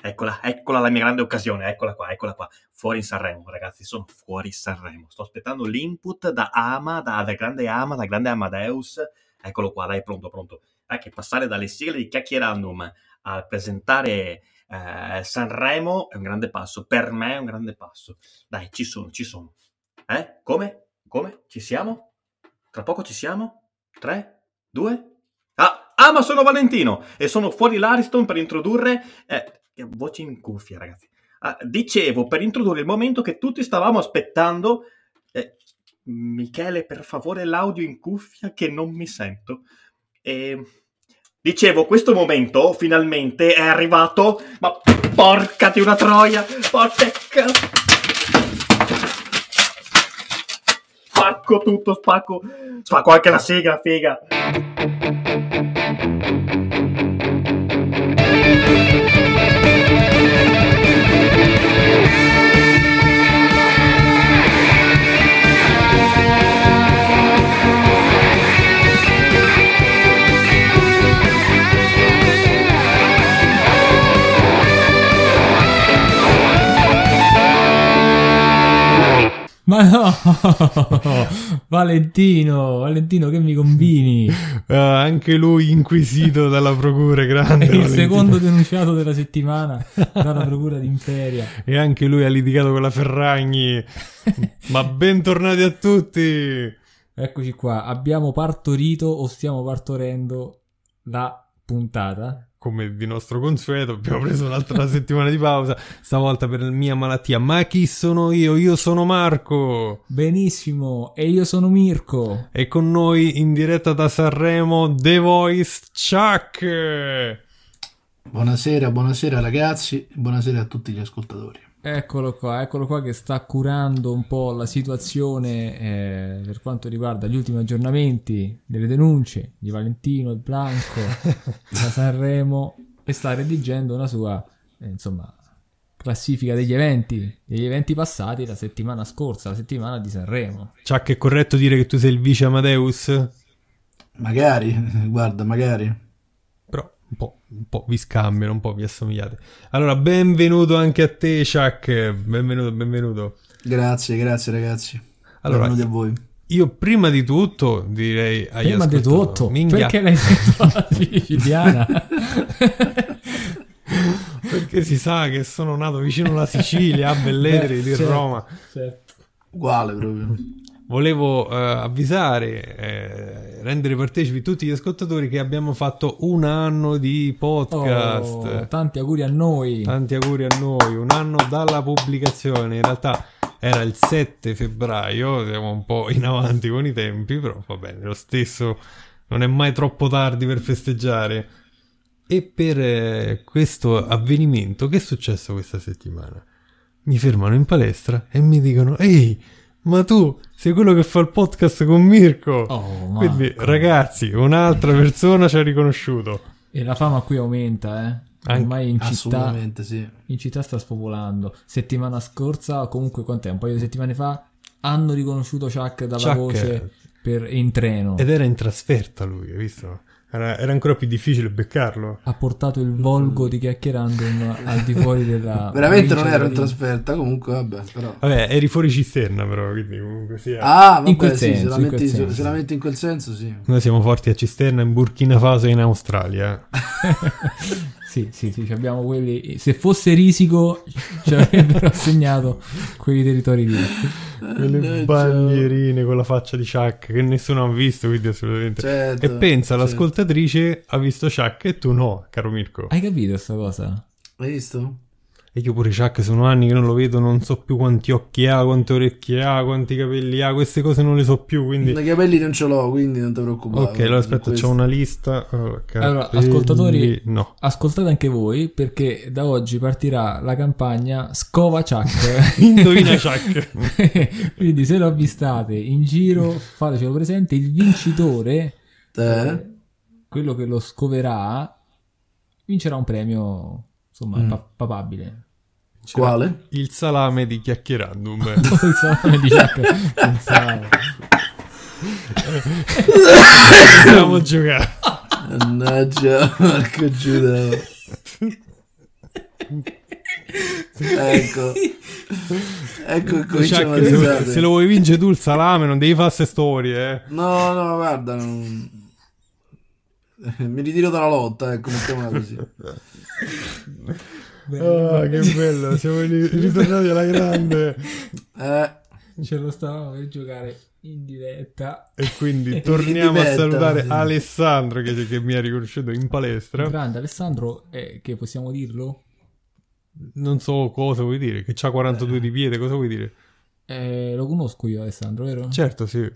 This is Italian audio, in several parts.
Eccola, eccola la mia grande occasione, eccola qua, eccola qua. Fuori in Sanremo, ragazzi, sono fuori Sanremo. Sto aspettando l'input da Ama, da, da grande Ama, da grande Amadeus. Eccolo qua, dai, pronto, pronto. Dai, che passare dalle sigle di Chiacchierandum a presentare eh, Sanremo è un grande passo. Per me è un grande passo. Dai, ci sono, ci sono. Eh? Come? Come? Ci siamo? Tra poco ci siamo? Tre? Due? Ah, ah, ma sono Valentino e sono fuori l'Ariston per introdurre... Eh, voce in cuffia, ragazzi. Ah, dicevo, per introdurre il momento che tutti stavamo aspettando... Eh, Michele, per favore, l'audio in cuffia che non mi sento. E... Dicevo, questo momento finalmente è arrivato, ma porca di una troia, porca Spacco tutto, spacco, spacco anche la sigla, figa. Ma no, Valentino, Valentino, che mi combini? Uh, anche lui inquisito dalla procura grande. È il Valentino. secondo denunciato della settimana dalla procura d'Imperia. E anche lui ha litigato con la Ferragni. Ma bentornati a tutti. Eccoci qua, abbiamo partorito o stiamo partorendo la puntata come di nostro consueto, abbiamo preso un'altra settimana di pausa, stavolta per la mia malattia. Ma chi sono io? Io sono Marco. Benissimo, e io sono Mirko. E con noi in diretta da Sanremo The Voice Chuck. Buonasera, buonasera ragazzi, buonasera a tutti gli ascoltatori. Eccolo qua, eccolo qua che sta curando un po' la situazione eh, per quanto riguarda gli ultimi aggiornamenti delle denunce di Valentino e Blanco da Sanremo e sta redigendo una sua, eh, insomma, classifica degli eventi, degli eventi passati la settimana scorsa, la settimana di Sanremo. Ciao, che è corretto dire che tu sei il vice Amadeus? Magari, guarda, magari un po', un po' vi scambiano, un po' vi assomigliate. Allora, benvenuto anche a te, Chuck. Benvenuto, benvenuto. Grazie, grazie ragazzi. Allora, benvenuti a voi. Io prima di tutto direi agli Prima di tutto? Minchia. Perché l'hai detto siciliana? Perché si sa che sono nato vicino alla Sicilia, a Belletri Beh, di certo, Roma. Certo. Uguale proprio volevo uh, avvisare, eh, rendere partecipi tutti gli ascoltatori che abbiamo fatto un anno di podcast. Oh, tanti auguri a noi. Tanti auguri a noi, un anno dalla pubblicazione. In realtà era il 7 febbraio, siamo un po' in avanti con i tempi, però va bene, lo stesso non è mai troppo tardi per festeggiare. E per eh, questo avvenimento, che è successo questa settimana? Mi fermano in palestra e mi dicono: Ehi, ma tu sei quello che fa il podcast con Mirko. Oh, Quindi, ragazzi, un'altra persona ci ha riconosciuto. E la fama qui aumenta, eh. Ormai in città, sì. in città sta spopolando. Settimana scorsa, comunque quant'è? Un paio di settimane fa, hanno riconosciuto Chuck dalla Chuck voce per, in treno. Ed era in trasferta lui, hai visto? Era, era, ancora più difficile beccarlo. Ha portato il volgo di chiacchierando al di fuori della. Veramente non ero in trasferta, comunque, vabbè. Però. Vabbè, eri fuori cisterna, però. Quindi comunque sia. Ah, vabbè, in quel sì, senso, se, la metti, senso. se la metti in quel senso, sì. Noi siamo forti a cisterna in Burkina Faso e in Australia. Sì, sì, sì, abbiamo quelli. Se fosse risico, ci avrebbero assegnato quei territori lì. Quelle bandierine con la faccia di Chuck che nessuno ha visto, quindi assolutamente. Certo, e pensa, certo. l'ascoltatrice ha visto Chuck e tu no, caro Mirko. Hai capito questa cosa? Hai visto? E io pure Chuck sono anni che non lo vedo, non so più quanti occhi ha, quante orecchie ha, quanti capelli ha, queste cose non le so più, quindi... I capelli non ce l'ho, quindi non ti preoccupare. Ok, allora aspetta, c'ho una lista. Oh, allora, ascoltatori, no. ascoltate anche voi, perché da oggi partirà la campagna Scova Chuck. Indovina Chuck. quindi se lo avvistate in giro, fatecelo presente, il vincitore, eh? quello che lo scoverà, vincerà un premio insomma, mm. pa- papabile. C'era Quale? Il salame di chiacchierandum. il salame di chiacchierandum. Dobbiamo giocare. Mannaggia, Marco Giuda. ecco. Ecco, cominciamo cioè, se, se, lo vuoi vincere tu il salame non devi fare queste storie, eh. No, no, guarda, non... mi ritiro dalla lotta, ecco, mettiamola così. oh, che bello, siamo ritornati alla grande. Eh. Ce lo stavamo per giocare in diretta. E quindi torniamo diretta, a salutare sì. Alessandro che, che, mi ha riconosciuto in palestra. Grande Alessandro, eh, che possiamo dirlo? Non so cosa vuoi dire, che ha 42 eh. di piede, cosa vuoi dire? Eh, lo conosco io Alessandro, vero? Certo, sì.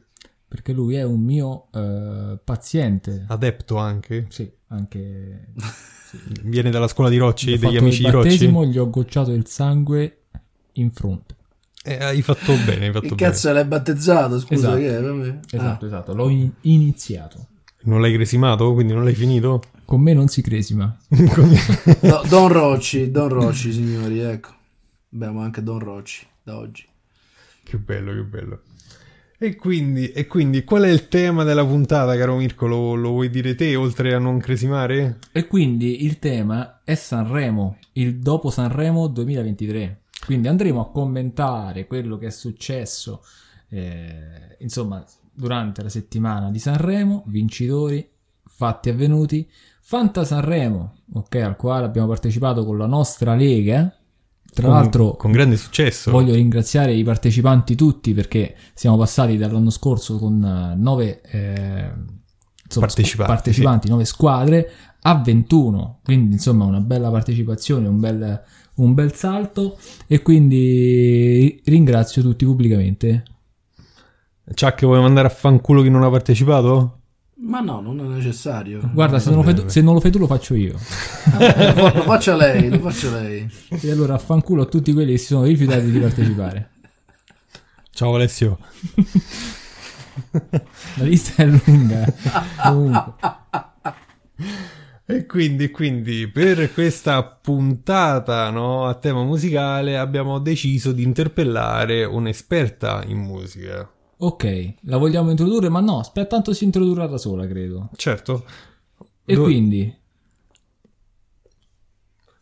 Perché lui è un mio uh, paziente. Adepto anche? Sì, anche... Sì. Viene dalla scuola di Rocci, degli amici di Rocci. gli ho gocciato il sangue in fronte. Eh, hai fatto bene, hai fatto che bene. cazzo l'hai battezzato? Scusa, esatto. che è? Esatto, ah. esatto, l'ho in- iniziato. Non l'hai cresimato, quindi non l'hai finito? Con me non si cresima. no, Don Rocci, Don Rocci, signori, ecco. Abbiamo anche Don Rocci da oggi. Che bello, che bello. E quindi, e quindi, qual è il tema della puntata, caro Mirko? Lo, lo, vuoi dire te, oltre a non cresimare? E quindi il tema è Sanremo, il dopo Sanremo 2023. Quindi andremo a commentare quello che è successo, eh, insomma, durante la settimana di Sanremo, vincitori, fatti avvenuti, Fanta Sanremo, ok, al quale abbiamo partecipato con la nostra lega. Tra con, l'altro, con grande successo. Voglio ringraziare i partecipanti tutti perché siamo passati dall'anno scorso con uh, nove eh, insomma, partecipanti, partecipanti sì. nove squadre a 21. Quindi, insomma, una bella partecipazione, un bel, un bel salto. E quindi ringrazio tutti pubblicamente. Chuck, vuoi mandare a fanculo chi non ha partecipato? Ma no, non è necessario. Guarda, se non, tu, se non, lo fai tu, lo faccio io. lo, lo faccia lei, lo faccia lei. E allora affanculo a tutti quelli che si sono rifiutati di partecipare. Ciao Alessio. La lista è lunga. E quindi, quindi, per questa puntata no, a tema musicale abbiamo deciso di interpellare un'esperta in musica. Ok, la vogliamo introdurre, ma no, aspetta, tanto si introdurrà da sola, credo. Certo. E Do- quindi?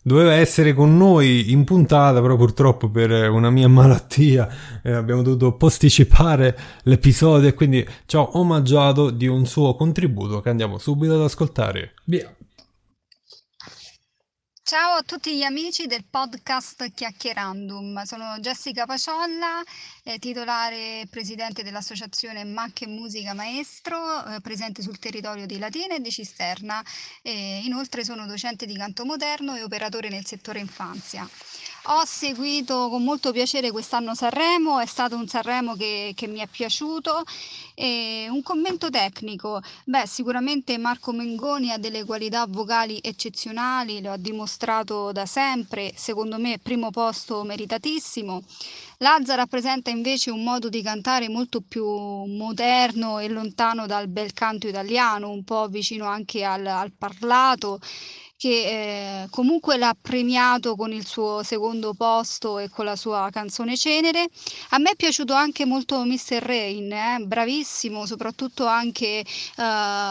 Doveva essere con noi in puntata, però purtroppo per una mia malattia eh, abbiamo dovuto posticipare l'episodio e quindi ci ho omaggiato di un suo contributo che andiamo subito ad ascoltare. Via. Ciao a tutti gli amici del podcast Chiacchierandum, sono Jessica Paciolla, eh, titolare e presidente dell'associazione Macche Musica Maestro, eh, presente sul territorio di Latina e di Cisterna. E inoltre sono docente di canto moderno e operatore nel settore infanzia. Ho seguito con molto piacere quest'anno Sanremo, è stato un Sanremo che, che mi è piaciuto. E un commento tecnico, beh sicuramente Marco Mengoni ha delle qualità vocali eccezionali, lo ha dimostrato da sempre, secondo me primo posto meritatissimo. Lazza rappresenta invece un modo di cantare molto più moderno e lontano dal bel canto italiano, un po' vicino anche al, al parlato che eh, comunque l'ha premiato con il suo secondo posto e con la sua canzone Cenere. A me è piaciuto anche molto Mr. Rain, eh? bravissimo, soprattutto anche eh,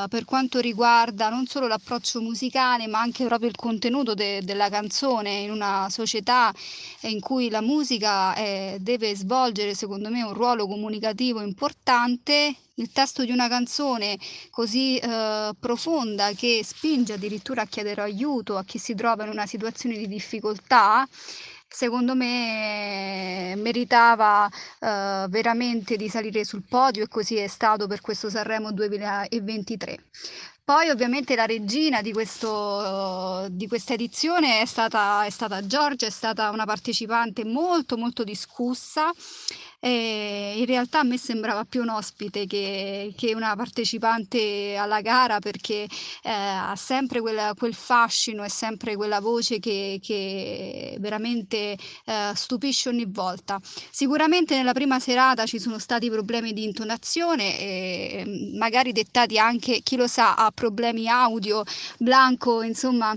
per quanto riguarda non solo l'approccio musicale, ma anche proprio il contenuto de- della canzone in una società in cui la musica eh, deve svolgere, secondo me, un ruolo comunicativo importante il testo di una canzone così eh, profonda che spinge addirittura a chiedere aiuto a chi si trova in una situazione di difficoltà, secondo me meritava eh, veramente di salire sul podio e così è stato per questo Sanremo 2023. Poi ovviamente la regina di, questo, di questa edizione è stata, è stata Giorgia, è stata una partecipante molto molto discussa e in realtà a me sembrava più un ospite che, che una partecipante alla gara perché eh, ha sempre quella, quel fascino e sempre quella voce che, che veramente eh, stupisce ogni volta. Sicuramente nella prima serata ci sono stati problemi di intonazione, e magari dettati anche, chi lo sa, a problemi audio, Blanco, insomma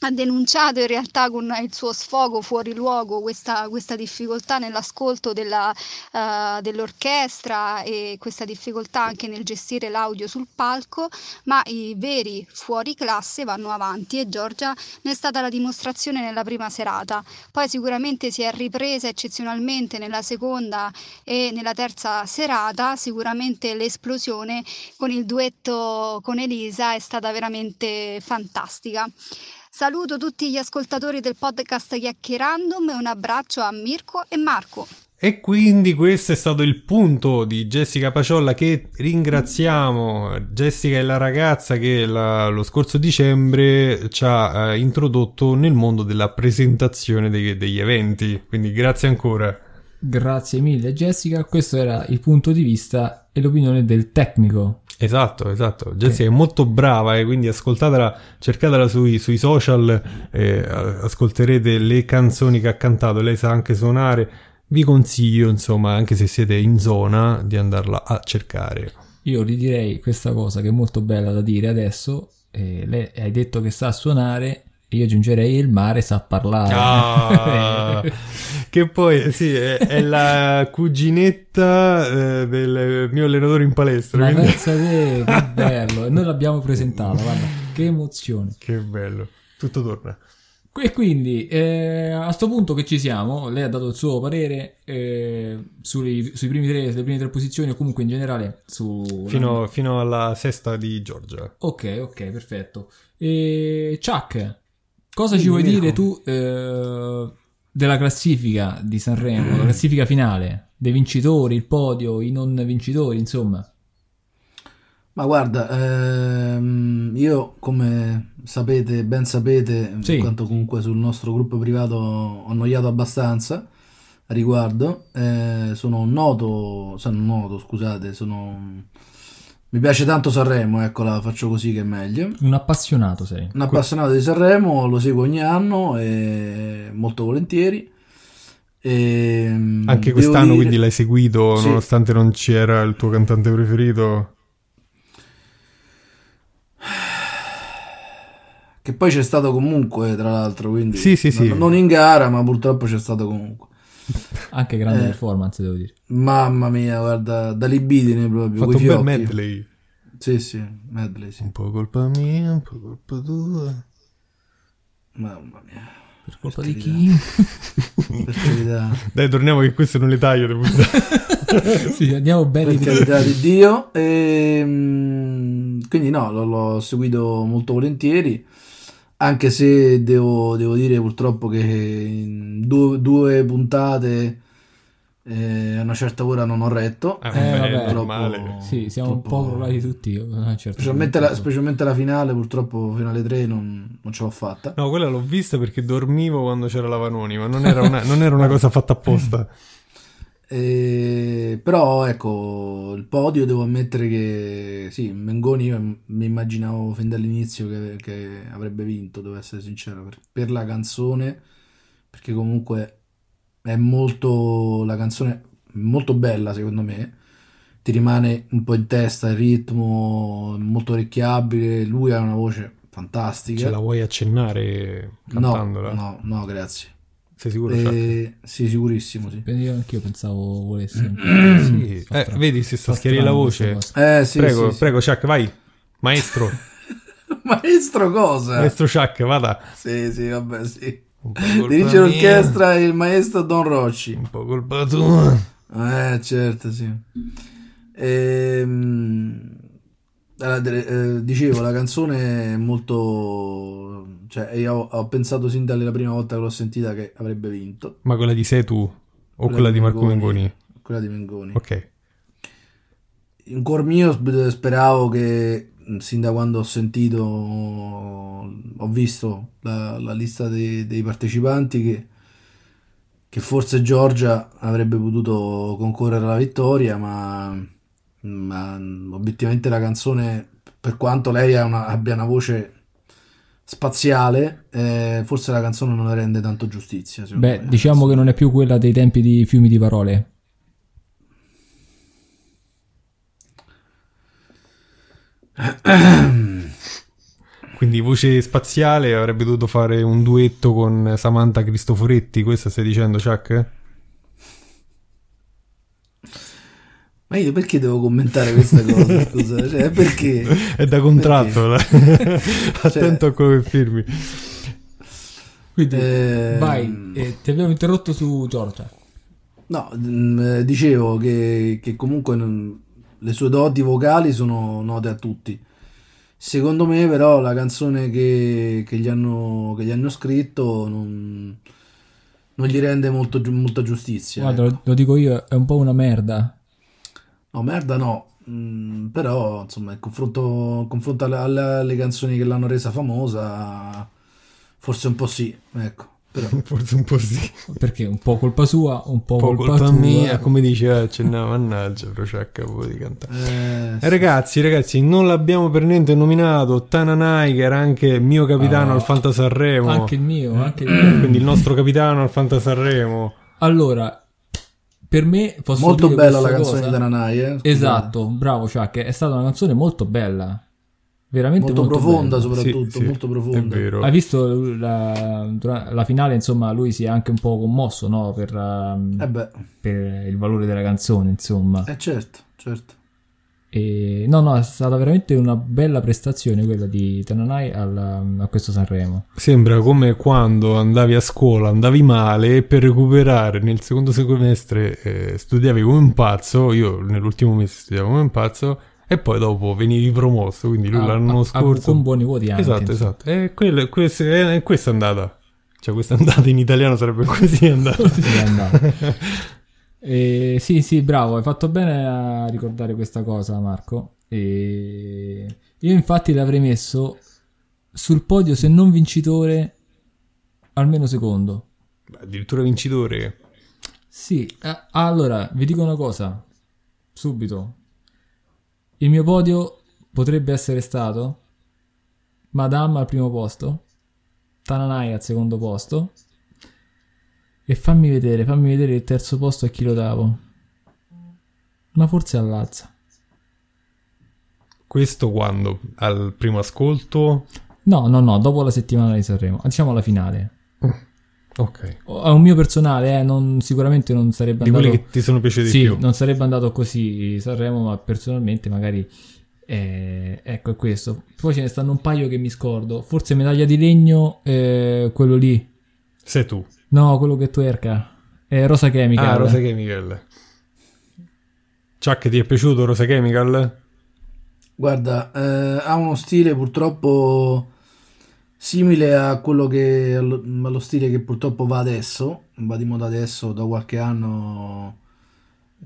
ha denunciato in realtà con il suo sfogo fuori luogo questa, questa difficoltà nell'ascolto della, uh, dell'orchestra e questa difficoltà anche nel gestire l'audio sul palco, ma i veri fuori classe vanno avanti e Giorgia ne è stata la dimostrazione nella prima serata. Poi sicuramente si è ripresa eccezionalmente nella seconda e nella terza serata, sicuramente l'esplosione con il duetto con Elisa è stata veramente fantastica. Saluto tutti gli ascoltatori del podcast Chiacchierandom e un abbraccio a Mirko e Marco. E quindi questo è stato il punto di Jessica Paciolla che ringraziamo. Jessica è la ragazza che la, lo scorso dicembre ci ha eh, introdotto nel mondo della presentazione dei, degli eventi. Quindi grazie ancora. Grazie mille Jessica, questo era il punto di vista e l'opinione del tecnico Esatto, esatto. Jessica okay. è molto brava e eh, quindi ascoltatela, cercatela sui, sui social, eh, ascolterete le canzoni che ha cantato, lei sa anche suonare. Vi consiglio, insomma, anche se siete in zona, di andarla a cercare. Io ridirei questa cosa che è molto bella da dire adesso. Eh, lei hai detto che sa suonare, io aggiungerei il mare sa parlare. Ah, che poi sì, è, è la cuginetta eh, del mio allenatore in palestra. Ma quindi... pensa te, che bello. E noi l'abbiamo presentata, guarda, che emozione. Che bello. Tutto torna. E quindi eh, a questo punto che ci siamo, lei ha dato il suo parere eh, sui, sui primi tre, sulle prime tre posizioni o comunque in generale su... Fino, fino alla sesta di Giorgia. Ok, ok, perfetto. E Chuck, Cosa ci vuoi dire tu eh, della classifica di Sanremo, la classifica finale, dei vincitori, il podio, i non vincitori, insomma? Ma guarda, ehm, io come sapete, ben sapete, sì. in quanto comunque sul nostro gruppo privato ho annoiato abbastanza a riguardo, eh, sono noto, sono noto, scusate, sono mi piace tanto Sanremo, ecco, la faccio così che è meglio. Un appassionato sei. Un appassionato di Sanremo, lo seguo ogni anno e molto volentieri. E, Anche quest'anno dire... quindi l'hai seguito sì. nonostante non c'era il tuo cantante preferito? Che poi c'è stato comunque, tra l'altro, quindi sì, sì, sì. non in gara, ma purtroppo c'è stato comunque. Anche grande eh, performance, devo dire. Mamma mia, guarda, da libidine proprio. Ha fatto un bel medley. Sì, sì, medley, sì. Un po' colpa mia, un po' colpa tua. Mamma mia. Per colpa per di chi? per carità. Dai, torniamo che questo non le taglio. sì, andiamo bene. Per carità di Dio. E, ehm, quindi no, l'ho seguito molto volentieri anche se devo, devo dire purtroppo che in due, due puntate eh, a una certa ora non ho retto. Eh, eh, vabbè, troppo, sì, siamo troppo... un po' crollati tutti. Certo specialmente, la, specialmente, la, finale, purtroppo finale 3 non, non, ce l'ho fatta. No, quella l'ho vista perché dormivo quando c'era la Vanoni, ma non era una, non era una cosa fatta apposta. Eh, però ecco, il podio devo ammettere che sì, Mengoni io mi immaginavo fin dall'inizio che, che avrebbe vinto, devo essere sincero, per, per, la canzone, perché comunque è molto, la canzone molto bella secondo me, ti rimane un po' in testa il ritmo, molto orecchiabile, lui ha una voce fantastica. Ce la vuoi accennare cantandola? No, no, no grazie. Sei sicuro? Eh, sì, sicurissimo. Sì. Io anch'io pensavo volesse. sì, eh, vedi, si sta schiarire la voce. Eh, sì, prego, sì, prego, Chuck, vai. Maestro. Maestro cosa? Maestro Chuck, vada. Sì, sì, vabbè, sì. Dirige l'orchestra il maestro Don Rocci. Un po' colpa tua. Eh, certo, sì. Ehm, eh, dicevo, la canzone è molto cioè, io ho, pensato sin dalla prima volta che l'ho sentita che avrebbe vinto. Ma quella di Setu o quella, quella di Marco Mengoni? Quella di Mengoni. Ok. In cuor mio speravo che sin da quando ho sentito, ho visto la, la lista dei, dei partecipanti che, che, forse Giorgia avrebbe potuto concorrere alla vittoria, ma, ma obiettivamente la canzone, per quanto lei una, abbia una voce spaziale, eh, forse la canzone non le rende tanto giustizia. Beh, me. diciamo che non è più quella dei tempi di fiumi di parole. Quindi voce spaziale avrebbe dovuto fare un duetto con Samantha Cristoforetti, questo stai dicendo Chuck? Ma io perché devo commentare questa cosa? Scusa, cioè, perché? È da contratto, attento a quello che firmi. Quindi Eh, vai, eh, ti abbiamo interrotto su Giorgia. No, mm, eh, dicevo che, che comunque non- le sue doti vocali sono note a tutti. Secondo me, però, la canzone che, che gli hanno, che gli hanno scritto non, non gli rende molto, molta giustizia. Guarda, ecco. lo, lo dico io, è un po' una merda. No, merda no. Mm, però, insomma, in confronto, in confronto alle, alle- alle canzoni che l'hanno resa famosa, forse un po' sì, ecco. Però, Forse un po' sì. Perché un po' colpa sua, un po', Un po' colpa, colpa mia, come diceva, accennava, mannaggia, però c'è capo di cantare. eh, Eh, ragazzi, ragazzi, non l'abbiamo per niente nominato. Tananai, che era anche mio capitano Ah, al Fanta Sanremo. Anche il mio, anche il mio. Quindi il nostro capitano al Fanta Sanremo. Allora, per me posso molto dire bella la canzone cosa? di Tananai, eh. Esatto, bravo Chuck, è stata una canzone molto bella. Veramente molto, molto, profonda bella. soprattutto, Sì, sì, molto È profonda. vero. Hai visto la, la finale, insomma, lui si è anche un po' commosso, no? Per, um, Eh per il valore della canzone, insomma. eh certo, certo. E, no, no, è stata veramente una bella prestazione quella di Tananai al- a questo Sanremo. Sembra come quando andavi a scuola, andavi male e per recuperare nel secondo semestre eh, studiavi come un pazzo. Io nell'ultimo mese studiavo come un pazzo. E poi dopo venivi promosso. Quindi lui Ah, l'anno ah, scorso. con buoni voti anche. Esatto, esatto. E quello- questa, eh, questa è andata. Cioè, questa è andata in italiano sarebbe così andata. Sì, è andato. E, sì, sì, bravo, hai fatto bene a ricordare questa cosa, Marco. E io infatti l'avrei messo sul podio, se non vincitore, almeno secondo. Addirittura vincitore. Sì, eh, allora vi dico una cosa, subito. Il mio podio potrebbe essere stato Madame al primo posto, Tananai al secondo posto e fammi vedere, fammi vedere il terzo posto a chi lo davo. Ma forse a Lazza. Questo quando? Al primo ascolto? No, no, no, dopo la settimana di Sanremo, diciamo alla finale. Ok. È un mio personale, eh, non- sicuramente non sarebbe Di andato... quelli che ti sono piaciuti Sì, di più. non sarebbe andato così Sanremo, ma personalmente magari eh, ecco è questo. Poi ce ne stanno un paio che mi scordo. Forse medaglia di legno, eh, quello lì. Sei tu. No, quello che tuerca. È Rosa Chemical. Ah, Rosa Chemical. Chuck, ti è piaciuto Rosa Chemical? Guarda, eh, ha uno stile purtroppo simile a quello che allo, stile che purtroppo va adesso, va di moda adesso da qualche anno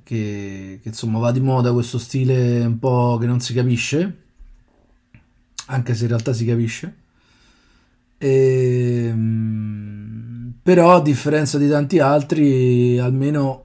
che, che, insomma va di moda questo stile un po' che non si capisce, anche se in realtà si capisce. E, mm, però a differenza di tanti altri, almeno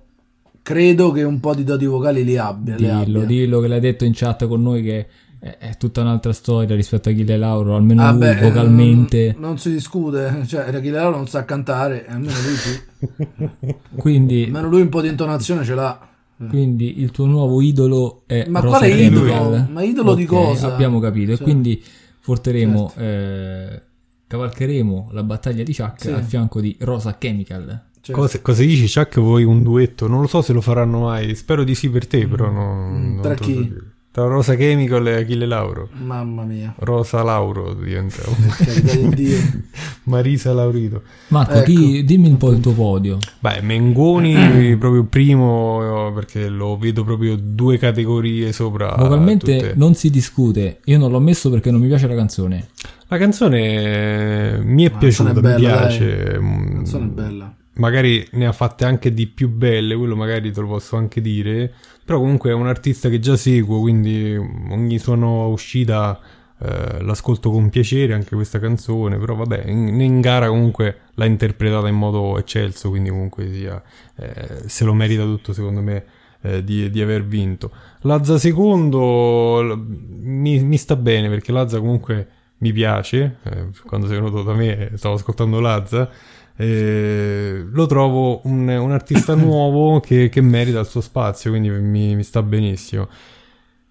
credo che un po' di doti vocali li abbia. Dillo, abbia. dillo che l'hai detto in chat con noi che è, è tutta un'altra storia rispetto a Achille Lauro, almeno Ah, lui beh, vocalmente. ehm, non si discute, cioè Achille Lauro non sa cantare, almeno lui sì. Quindi, Almeno lui un po' di intonazione ce l'ha. quindi il tuo nuovo idolo è Ma Rosa quale idolo? Ma idolo di Ok, cosa? Abbiamo capito. E Cioè, quindi porteremo, certo. eh, cavalcheremo la battaglia di Chuck Sì. al fianco di Rosa Chemical. cioè, Cosa, cosa dici, Chuck? Vuoi un duetto? Non lo so se lo faranno mai. Spero di sì per te, però non, Mm, tra chi? dire. Tra Rosa Chemical e Achille Lauro. Mamma mia, Rosa Lauro diventa di Dio. Marisa Laurito. Marco, Ecco. chi- dimmi un po' il tuo podio. Beh, Mengoni proprio primo perché lo vedo proprio due categorie sopra Vocalmente tutte. non si discute. Io non l'ho messo perché non mi piace la canzone. La canzone mi è La piaciuta, è mi bella, piace. La Mm, canzone è bella. Magari ne ha fatte anche di più belle, quello magari te lo posso anche dire. Però comunque è un artista che già seguo, quindi ogni sua nuova uscita eh, l'ascolto con piacere, anche questa canzone. Però vabbè, in, in gara comunque l'ha interpretata in modo eccelso, quindi comunque sia, eh, se lo merita tutto secondo me eh, di, di aver vinto. Lazza secondo mi, mi sta bene perché Lazza comunque mi piace. eh, quando sei venuto da me stavo ascoltando Lazza. eh, lo trovo un, un artista nuovo che, che merita il suo spazio, quindi mi, mi sta benissimo.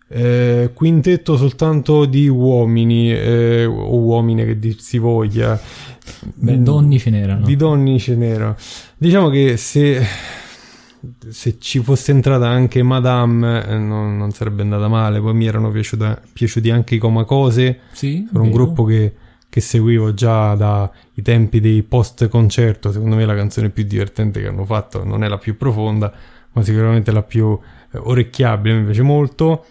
Eh, quintetto soltanto di uomini, eh, o uomini che dir si voglia. Beh, Mm, donni ce n'erano. Di donni ce n'era. Diciamo che se, se ci fosse entrata anche Madame eh, non, non sarebbe andata male. Poi mi erano piaciuta- piaciuti anche i Comacose. Sì, Sono un vero. gruppo che, che seguivo già dai tempi dei post concerto. Secondo me la canzone più divertente che hanno fatto non è la più profonda, ma sicuramente la più eh, orecchiabile. Mi piace molto.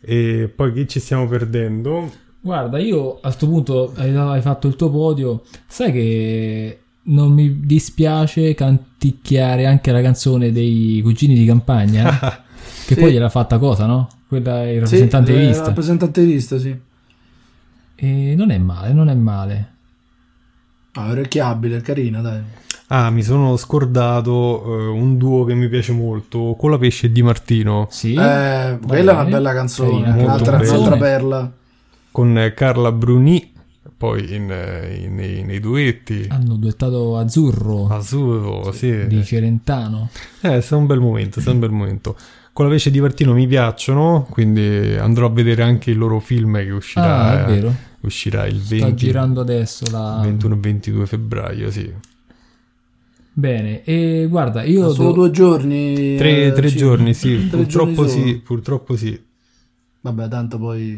E poi chi ci stiamo perdendo? Guarda, io a sto punto hai, hai fatto il tuo podio. Sai che non mi dispiace canticchiare anche la canzone dei cugini di campagna? che Sì. poi gliel'ha fatta cosa, no? Quella è il Sì, rappresentante di eh, lista. rappresentante di lista, sì. E non è male, non è male. Ah, orecchiabile, carina, dai. Ah, mi sono scordato eh, un duo che mi piace molto, con la pesce di Martino, Sì. Eh, quella è una bella canzone, un'altra, bella. un'altra perla. con eh, Carla Bruni, poi in, eh, in- nei, nei duetti. Hanno duettato Azzurro Azzurro, sì. di Celentano. Eh, è stato un bel momento, è stato un bel momento. Con la pesce di Martino mi piacciono, quindi andrò a vedere anche il loro film che uscirà, Ah, è eh, vero. uscirà il Sta 20, girando adesso la... 21 e 22 febbraio, sì. Bene, e guarda, io... Solo do- due giorni. Tre, eh, tre ci- giorni, sì, tre purtroppo giorni sì, purtroppo sì. Vabbè, tanto poi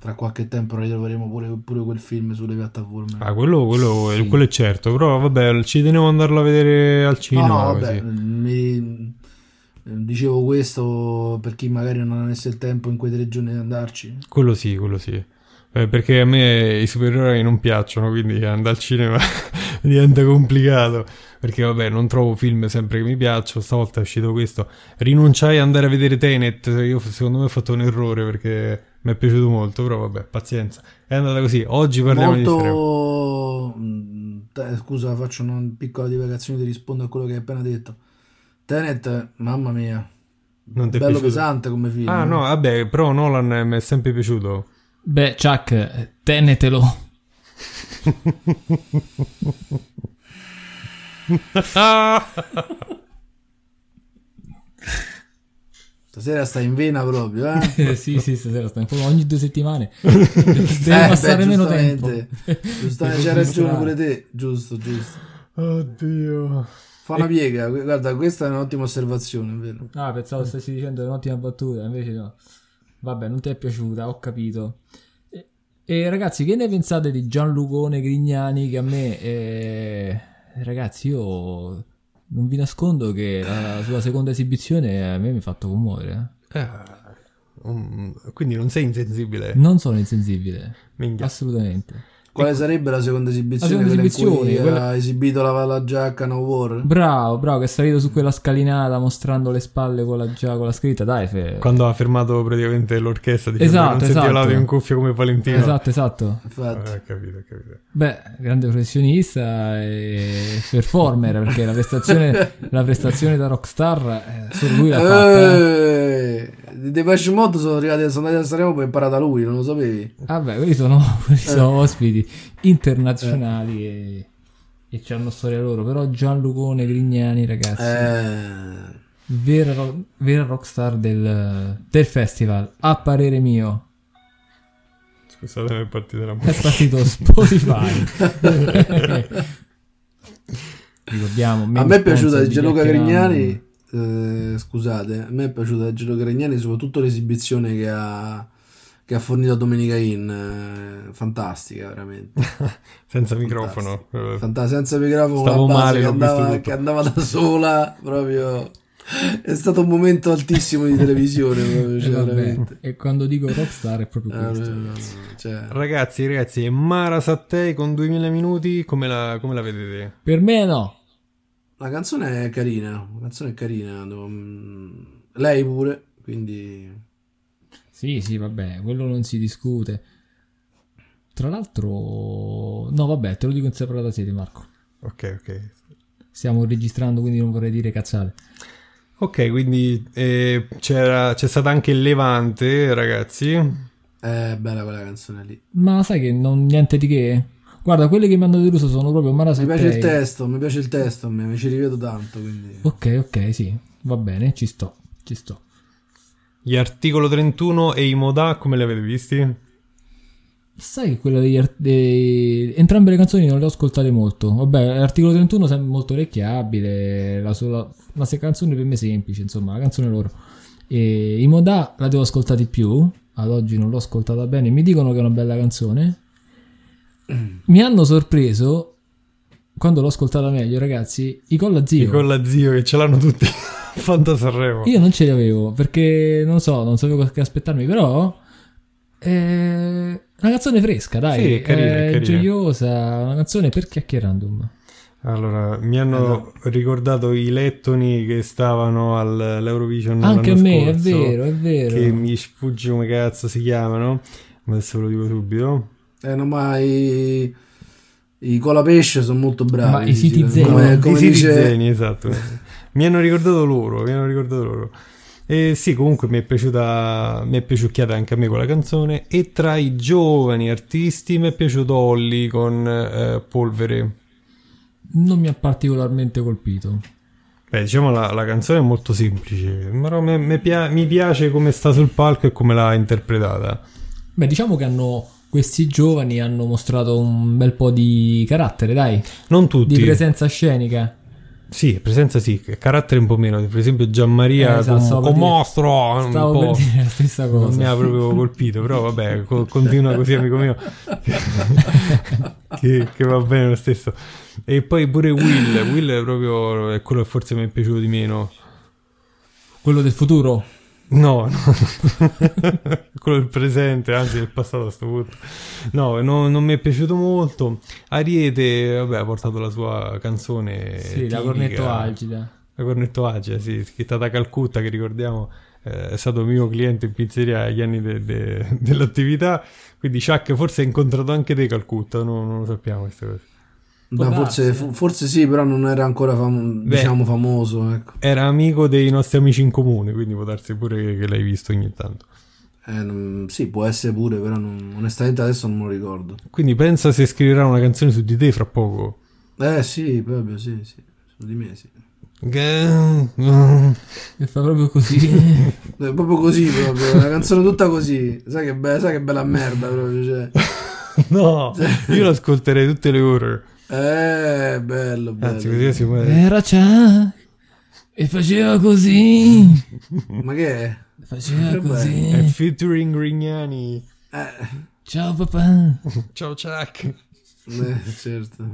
tra qualche tempo ritroveremo pure, pure quel film sulle piattaforme. Ah, quello, quello- Sì. quello è certo, però vabbè, ci tenevo ad andarlo a vedere al no, cinema. no, vabbè, così. mi- dicevo questo per chi magari non avesse il tempo in quei tre giorni di andarci. Quello sì, quello sì. Eh, perché a me i supereroi non piacciono, quindi andare al cinema diventa complicato. Perché vabbè, non trovo film sempre che mi piacciono. Stavolta è uscito questo. Rinunciai ad andare a vedere Tenet. Io secondo me ho fatto un errore perché mi è piaciuto molto. Però vabbè, pazienza. È andata così. Oggi parliamo di Sanremo. Molto... mm, Scusa, faccio una piccola divagazione, ti rispondo a quello che hai appena detto. Tenet, mamma mia, Non bello piaciuto? pesante come film. Ah no, vabbè, però Nolan mi è sempre piaciuto. Beh, Chuck, tenetelo. Stasera sta in vena proprio, eh? Eh, sì, sì, stasera sta in forma ogni due settimane. Deve Eh, passare beh, meno tempo. giustamente. C'hai ragione pure te. Giusto, giusto. Oddio. Fa una piega, guarda, questa è un'ottima osservazione, vero. Ah, pensavo stessi dicendo un'ottima battuta, invece no. Vabbè, non ti è piaciuta, ho capito. E, ragazzi, che ne pensate di Gianlucone Grignani che a me... eh, ragazzi, io non vi nascondo che la sua seconda esibizione a me mi ha fatto commuovere. eh. Ah, um, quindi non sei insensibile. Non sono insensibile, Minchia. assolutamente. Quale sarebbe la seconda esibizione? La seconda esibizione, quella- ha esibito la, la giacca No War? Bravo, bravo, che è salito su quella scalinata mostrando le spalle con la, già, con la scritta. Dai, fe... Quando ha fermato praticamente l'orchestra dicendo Esatto, non sentiva esatto. l'audio in cuffia come Valentino. Esatto, esatto. Infatti. Eh, capito, ho capito. Beh, grande professionista e performer perché la prestazione, la prestazione da rockstar eh, solo lui l'ha fatta. eh. Eh, I Depeche Mode sono arrivati sono andati a Sanremo per imparare da lui, non lo sapevi? Vabbè, quelli sono, quelli sono ospiti internazionali e, e c'hanno storia loro. Però Gianlucone Grignani, ragazzi, Eh, vera, vera rockstar del, del festival, a parere mio. Scusate, è partita la È partito Spotify. Ricordiamo. a me è piaciuta Gianluca. Grignani. eh, scusate, a me è piaciuta Gianluca Grignani soprattutto l'esibizione che ha, che ha fornito a Domenica In. Eh, fantastica, veramente. senza microfono. Eh, Fanta- senza microfono, Stavo male, che, andava, che andava da sola, proprio. È stato un momento altissimo di televisione, proprio, E, cioè, veramente. e quando dico rockstar è proprio Eh, questo. no, no, cioè, Ragazzi, ragazzi, Mara Sattei con 2000 minuti, come la, come la vedete? Per me no. la canzone è carina, la canzone è carina, mm, lei pure, quindi Sì, sì, vabbè, quello non si discute. Tra l'altro, no, vabbè, te lo dico in separata sede, Marco. Ok, ok. Stiamo registrando, quindi non vorrei dire cazzate. Ok, quindi eh, c'era, c'è stata anche il Levante, ragazzi. è bella quella canzone lì. Ma sai che non niente di che? Guarda, quelle che mi hanno deluso sono proprio Mara Mi piace il testo, mi piace il testo, a me, mi ci rivedo tanto, quindi... Ok, ok, sì, va bene, ci sto, ci sto. Gli articolo 31 e i Modà come li avete visti? Sai che quella degli art- dei- entrambe le canzoni non le ho ascoltate molto. Vabbè, l'articolo 31 sembra molto orecchiabile, la, sola, la se- canzone per me semplice, insomma, la canzone loro. E i Modà la devo ascoltare di più, ad oggi non l'ho ascoltata bene, mi dicono che è una bella canzone. Mi hanno sorpreso quando l'ho ascoltata meglio, ragazzi, i Colla Zio. Con la zio che ce l'hanno tutti. Fanta Sanremo. Io non ce li avevo perché non so, non sapevo che aspettarmi, però è una canzone fresca, dai, Sì, è carina, è carina. gioiosa, una canzone per chiacchierandum. Allora, mi hanno ricordato i lettoni che stavano al- all'Eurovision Anche a me, è scorso, vero, è vero. Che mi sfugge come cazzo si chiamano. Ma Adesso ve lo dico subito. Eh, no, ma i, i colapesce sono molto bravi. Ma i sì, siti sì, zero? Come, I come Siti dice... Zeni, esatto. mi hanno ricordato loro, mi hanno ricordato loro. E sì, comunque mi è piaciuta, mi è piaciucchiata anche a me quella canzone. E tra i giovani artisti mi è piaciuto Olli con eh, Polvere. Non mi ha particolarmente colpito. Beh, diciamo la, la canzone è molto semplice, però me- me pia- mi piace come sta sul palco e come l'ha interpretata. Beh, diciamo che hanno questi giovani hanno mostrato un bel po' di carattere, dai, Non tutti. di presenza scenica. Sì, presenza sì, carattere un po' meno. Per esempio Gianmaria Eh, esatto, con, con dire- mostro un Stavo po'... per dire la stessa Non cosa. mi ha proprio colpito, però vabbè, co- continua così amico mio, che, che va bene lo stesso. E poi pure Will, Will è proprio è quello che forse mi è piaciuto di meno. Quello del futuro. No, no. quello del presente, anzi del passato a sto punto. No, no, non mi è piaciuto molto. Ariete, vabbè, ha portato la sua canzone. Sì, la tipica. cornetto algida. La cornetto agile, sì, scritta da Calcutta, che ricordiamo eh, è stato mio cliente in pizzeria agli anni de- de- dell'attività. Quindi Chuck forse ha incontrato anche te Calcutta, no- non lo sappiamo queste cose. Ma Può forse, fu- forse sì, però non era ancora fam- Beh. diciamo famoso. Ecco. Era amico dei nostri amici in comune, quindi può darsi pure che, che l'hai visto ogni tanto. Eh, non- sì, può essere pure, però non- onestamente adesso non me lo ricordo. Quindi pensa se scriverà una canzone su di te fra poco. Eh sì, proprio sì, sì. Su di me sì. Che- E fa proprio così. È proprio così, proprio. Una canzone tutta così. Sai che, be- sai che bella merda, proprio. Cioè. No, io l'ascolterei tutte le ore. Eh, bello, bello. Anzi, così si. Era Chuck e faceva così. Ma che è? Faceva Che È così. featuring Grignani. Eh, Ciao papà. Ciao Chuck. eh, certo.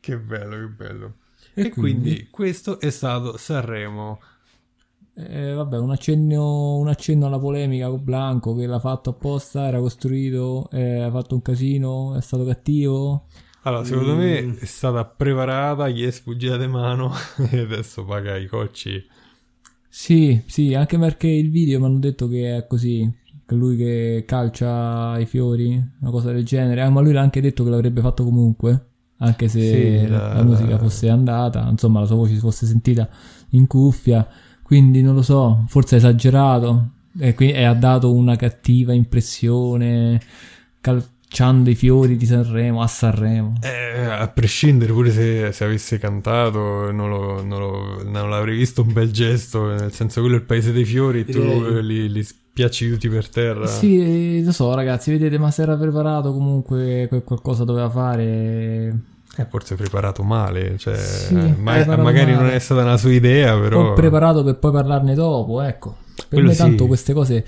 Che bello, che bello. E E, quindi? questo è stato Sanremo. Eh, vabbè, un accenno, un accenno alla polemica con Blanco che l'ha fatto apposta, era costruito, eh, ha fatto un casino, è stato cattivo. Allora, secondo me è stata preparata, gli è sfuggita di mano e adesso paga i cocci. Sì, sì, anche perché il video mi hanno detto che è così, che lui che calcia i fiori, una cosa del genere. Ah, ma lui l'ha anche detto che l'avrebbe fatto comunque, anche se Sì, la, la- musica fosse andata, insomma la sua voce si fosse sentita in cuffia. Quindi non lo so, forse ha esagerato e, qui- e ha dato una cattiva impressione calciando i fiori di Sanremo a Sanremo. Eh, a prescindere pure se, se avesse cantato, non, lo- non lo- non l'avrei visto un bel gesto, nel senso quello è il paese dei fiori, tu Direi. li, li spiacci tutti per terra. Sì, lo so ragazzi, vedete, ma se era preparato comunque que- qualcosa doveva fare. Eh, forse preparato male, cioè, Sì, ma- preparato magari male. non è stata una sua idea, però... Ho preparato per poi parlarne dopo, ecco. Per Quello me sì. tanto queste cose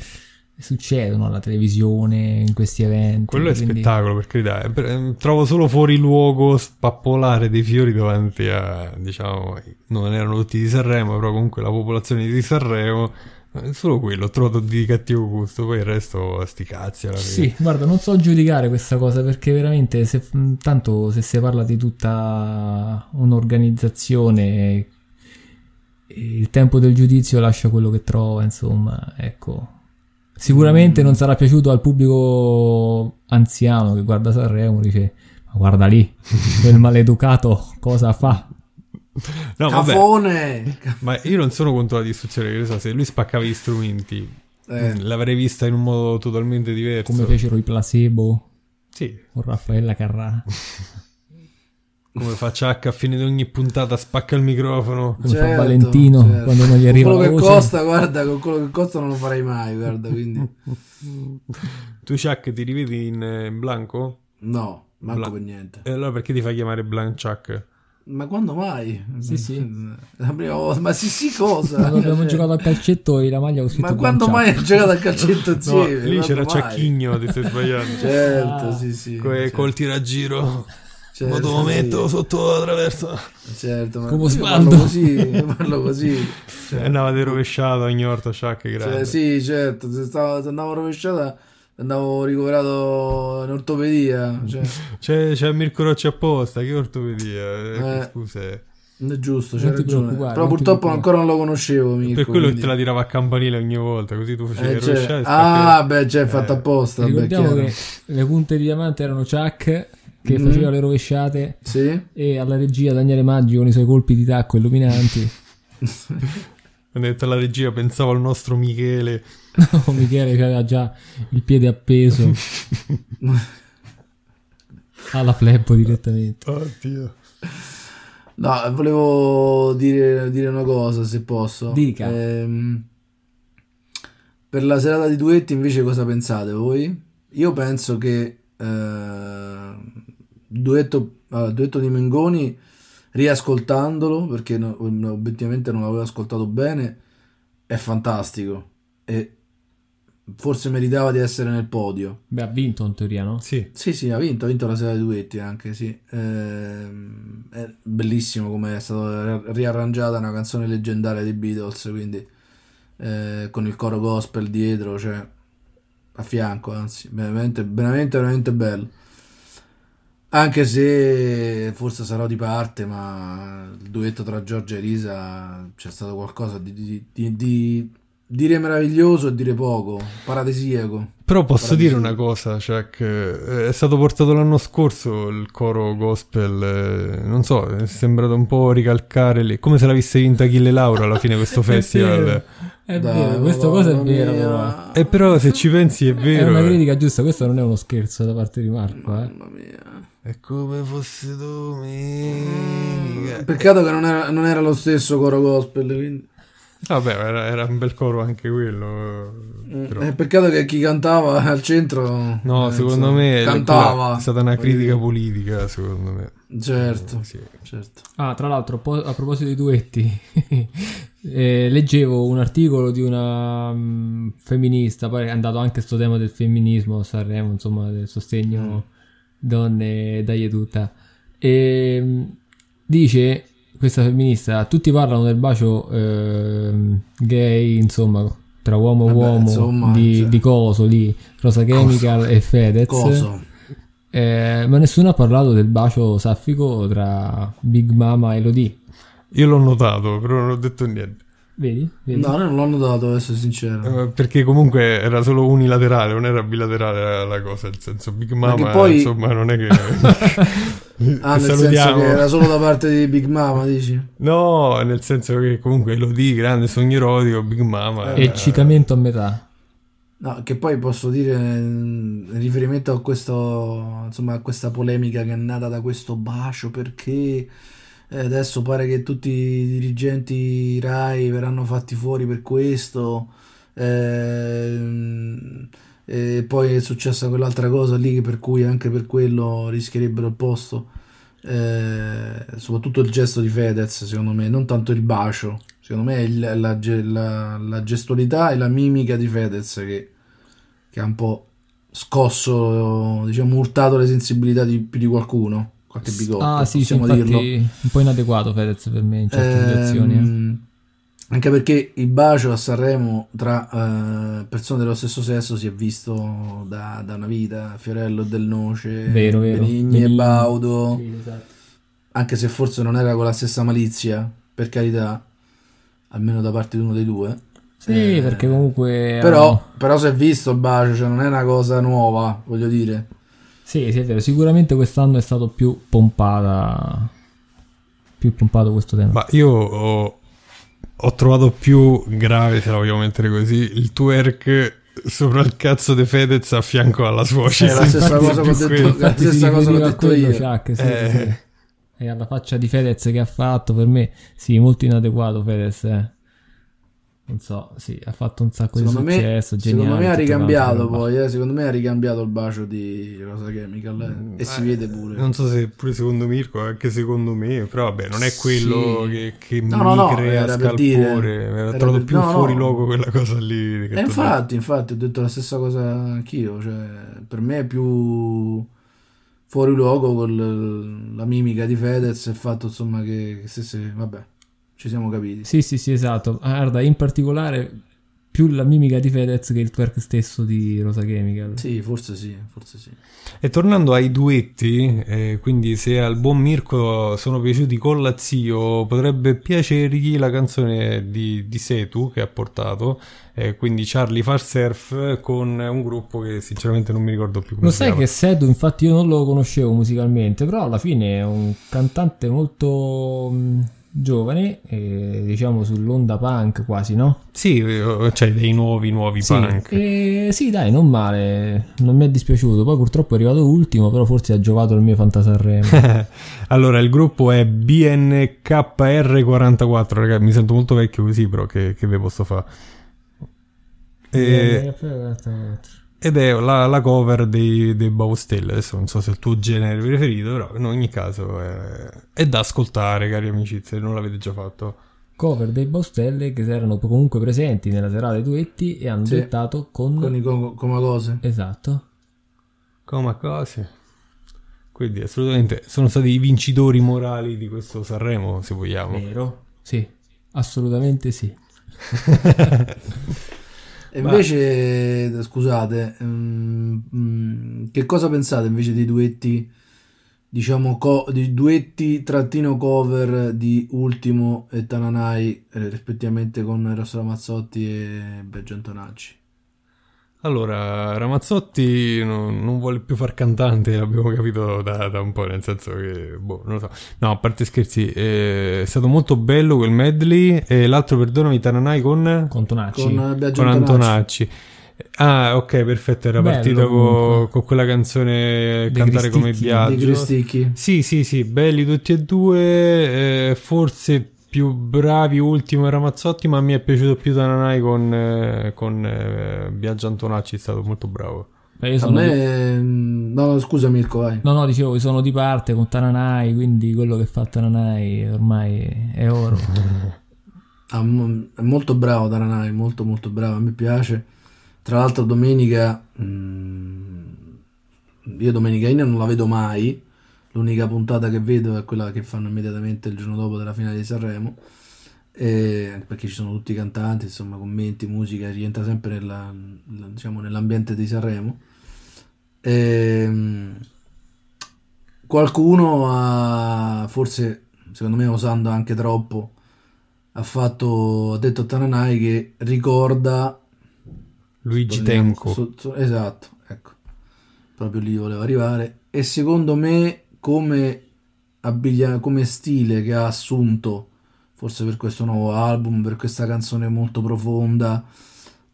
succedono alla televisione, in questi eventi. Quello è quindi- spettacolo, per carità. Eh, per- eh, Trovo solo fuori luogo spappolare dei fiori davanti a, diciamo, non erano tutti di Sanremo, però comunque la popolazione di Sanremo, eh, solo quello, ho trovato di cattivo gusto, poi il resto sti cazzi alla fine. Sì, guarda, non so giudicare questa cosa perché veramente, se, tanto se si parla di tutta un'organizzazione, il tempo del giudizio lascia quello che trova, insomma, ecco. Sicuramente non sarà piaciuto al pubblico anziano che guarda Sanremo, dice, ma guarda lì, quel maleducato cosa fa? No, vabbè, Cafone! ma io non sono contro la distruzione, che ne so, se lui spaccava gli strumenti, Eh, l'avrei vista in un modo totalmente diverso. Come fecero i placebo Sì, con Raffaella Carrà. Come fa Chuck a fine di ogni puntata, spacca il microfono. Come fa Valentino quando non gli Con arriva quello la che costa, guarda, con quello che costa non lo farei mai, guarda, quindi... Tu Chuck ti rivedi in, eh, in Blanco? No, manco Bla- per niente. E allora perché ti fai chiamare Blank Chuck? Ma quando mai? Sì, sì. La prima volta, ma sì sì cosa? Quando abbiamo Cioè, giocato a calcetto e la maglia ho scritto Ma quando mai hai giocato a calcetto No, insieme? lì c'era? Ciacchigno, ti stai sbagliando. Certo, Ah. sì, sì. Co- certo, Col tiraggiro. Certo, Ma lo sì. metto sotto la traversa. Certo, ma Come Osvaldo. parlo così, parlo così. Cioè, Andavate rovesciato ogni volta, Chuck, grande. cioè, sì, certo, se, stavo, se andavo rovesciata andavo ricoverato in ortopedia. Cioè, C'è, c'è Mirko Rocci apposta, che ortopedia. Eh, Eh. Scusa. eh. è giusto, c'è ragione. preoccupare, Però purtroppo ancora non lo conoscevo, Mirko, per quello che quindi- te la tirava a campanile ogni volta, così tu facevi Eh, il cioè- Ah, beh, già è fatto Eh. apposta. beh, Ricordiamo chiaro. che le punte di diamante erano Chuck che Mhm. faceva le rovesciate Sì? e alla regia Daniele Maggi con i suoi colpi di tacco illuminanti. Quando hai detto alla regia pensavo al nostro Michele. No, Michele che aveva già il piede appeso alla flebbo direttamente. Oddio. No, volevo dire, dire una cosa, se posso. Dica. Ehm, per la serata di duetti, invece, cosa pensate voi? Io penso che eh, duetto, allora, duetto di Mengoni, riascoltandolo, perché no- obiettivamente non l'avevo ascoltato bene, è fantastico. E forse meritava di essere nel podio. Beh, ha vinto in teoria, no? Sì, Sì, sì, ha vinto, ha vinto la serie di duetti anche, sì. Ehm, è bellissimo come è stata riarrangiata una canzone leggendaria dei Beatles, quindi eh, con il coro gospel dietro, cioè a fianco, anzi, veramente, veramente, veramente bello. Anche se forse sarò di parte, ma il duetto tra Giorgia e Risa c'è stato qualcosa di, di- di- di- dire meraviglioso e dire poco, paradisiaco. Però posso Paradisiaco. dire una cosa, eh, è stato portato l'anno scorso il coro gospel, eh, non so, è sembrato un po' ricalcare, lì, come se l'avesse vinta Achille Laura alla fine questo festival. È Dai, vero, questa cosa è vera però. E però se ci pensi è È vero. una eh. critica giusta, questo non è uno scherzo da parte di Marco, eh. Mamma mia. È come fosse domenica. Peccato che non era, non era lo stesso coro gospel. Quindi. Vabbè, era, era un bel coro anche quello. però- Eh, peccato che chi cantava al centro. No, eh, secondo insomma, me cantava. è stata una critica politica, secondo me. Certo, Sì. certo. Ah, tra l'altro, po- a proposito dei duetti, eh, leggevo un articolo di una mm, femminista, poi è andato anche sto tema del femminismo a Sanremo, insomma, del sostegno donne, dai tutta. E mm, dice questa femminista, tutti parlano del bacio ehm, gay, insomma, tra uomo e uomo, insomma, di, cioè- di coso lì, Rosa Chemical e Fedez. Coso. Eh, ma nessuno ha parlato del bacio saffico tra Big Mama e Elodie. Io l'ho notato, però non ho detto niente. Vedi? Vedi? No, non l'ho notato, ad essere sincero. Eh, Perché comunque era solo unilaterale, non era bilaterale la, la cosa. Nel senso, Big Mama, poi- insomma, non è che. Ah, nel senso salutiamo. che era solo da parte di Big Mama, dici? No, nel senso che comunque lo di grande sogno erotico, Big Mama. eh, Eccitamento a metà. No, che poi posso dire in riferimento a questo, insomma, a questa polemica che è nata da questo bacio perché eh, adesso pare che tutti i dirigenti Rai verranno fatti fuori per questo. ehm, e poi è successa quell'altra cosa lì per cui anche per quello rischierebbero il posto. Eh, soprattutto il gesto di Fedez, secondo me, non tanto il bacio. Secondo me è il- la, la- la gestualità e la mimica di Fedez che, che ha un po' scosso, diciamo, urtato le sensibilità di più di qualcuno. Qualche bigotto, Ah, sì, sì, possiamo infatti dirlo. un po' inadeguato Fedez per me in certe Ehm, situazioni. Anche perché il bacio a Sanremo tra eh, persone dello stesso sesso si è visto da, da una vita, Fiorello e Del Noce, Vero, vero. Benigni e. Baudo, Sì, esatto. anche se forse non era con la stessa malizia, per carità, almeno da parte di uno dei due. Sì, Eh, perché comunque... Però, hanno- però si è visto il bacio, cioè non è una cosa nuova, voglio dire. Sì, sì, è vero. Sicuramente quest'anno è stato più pompata... Più pompato questo tema. Ma io ho, ho trovato più grave, se la vogliamo mettere così, il twerk sopra il cazzo di Fedez a fianco alla suocera. È la stessa cosa che ho detto- la stessa cosa ho detto quello, io. Chuck, sì, Eh, sì. e alla faccia di Fedez che ha fatto, per me, sì, molto inadeguato Fedez, eh. Non so, sì, ha fatto un sacco Secondo di me, successo, geniale. secondo me ha ricambiato poi, eh, secondo me ha ricambiato il bacio di Rosa Chemical eh, e si Eh, vede pure. Non so se pure secondo Mirko, anche secondo me, però vabbè, non è quello Sì. che, che No, mi no, no, crea scalpore. dire- Mi ha era trovato per- più no, no. fuori luogo quella cosa lì. che E t'ho infatti, infatti, ho detto la stessa cosa anch'io. Cioè, per me è più fuori luogo con la mimica di Fedez e il fatto insomma che, che stesse, vabbè, ci siamo capiti. Sì, sì, sì, esatto. Ah, Guarda, in particolare più la mimica di Fedez che il twerk stesso di Rosa Chemical. Sì, forse sì, forse sì. E tornando ai duetti, eh, quindi se al buon Mirko sono piaciuti con la zio, potrebbe piacergli la canzone di, di Setu che ha portato, eh, quindi Charlie Far Surf con un gruppo che sinceramente non mi ricordo più come Lo sai chiama. che Sedu, infatti, io non lo conoscevo musicalmente, però alla fine è un cantante molto mh, giovane, eh, diciamo sull'onda punk quasi, no? Sì, eh, cioè dei nuovi, nuovi Sì, punk. e sì, dai, non male, non mi è dispiaciuto. Poi purtroppo è arrivato ultimo, però forse ha giovato il mio Fantasarremo. allora, il gruppo è BNKR44, ragazzi, mi sento molto vecchio così, però che, che ve posso fare? E- ed è la, la cover dei, dei Baustelle. Adesso non so se è il tuo genere preferito, però in ogni caso è, è da ascoltare, cari amici, se non l'avete già fatto. Cover dei Baustelle che erano comunque presenti nella serata dei duetti e hanno Sì. dettato con... Con i co- comacose. Esatto. Come cose. Quindi assolutamente sono stati i vincitori morali di questo Sanremo, se vogliamo. Vero? Sì, assolutamente sì. E invece, scusate, mm, mm, che cosa pensate invece dei duetti, diciamo, co- di duetti trattino cover di Ultimo e Tananai, eh, rispettivamente con Rosso Ramazzotti e Biagio Antonacci? Allora, Ramazzotti non, non vuole più far cantante, l'abbiamo capito da, da un po', nel senso che, boh, non lo so. No, a parte scherzi, eh, è stato molto bello quel medley e l'altro, perdonami, Tananai con, Con Tonacci. Con eh, Biagio con Antonacci. Ah, ok, perfetto, era Bello, partito comunque. co- con quella canzone Dei Cantare come Biagio. Cristicchi. Sì, sì, sì, belli tutti e due, eh, forse più bravi ultimo e Ramazzotti, ma mi è piaciuto più Tananai con, eh, con eh, Biagio Antonacci, è stato molto bravo. Beh, io A sono di- me... mm, No, scusa Mirko, vai. No, no, dicevo, sono di parte con Tananai, quindi quello che fa Tananai ormai è oro. Ah, è molto bravo Taranai, molto molto bravo, a me piace. Tra l'altro domenica, mm, io Domenica Ina non la vedo mai, l'unica puntata che vedo è quella che fanno immediatamente il giorno dopo della finale di Sanremo, e- perché ci sono tutti i cantanti, insomma commenti, musica, rientra sempre nella- diciamo, nell'ambiente di Sanremo. Ehm, qualcuno ha, forse secondo me osando anche troppo, ha fatto ha detto a Tananai che ricorda Luigi Tenco. esatto ecco proprio lì volevo arrivare e secondo me come abbiglia- come stile che ha assunto forse per questo nuovo album per questa canzone molto profonda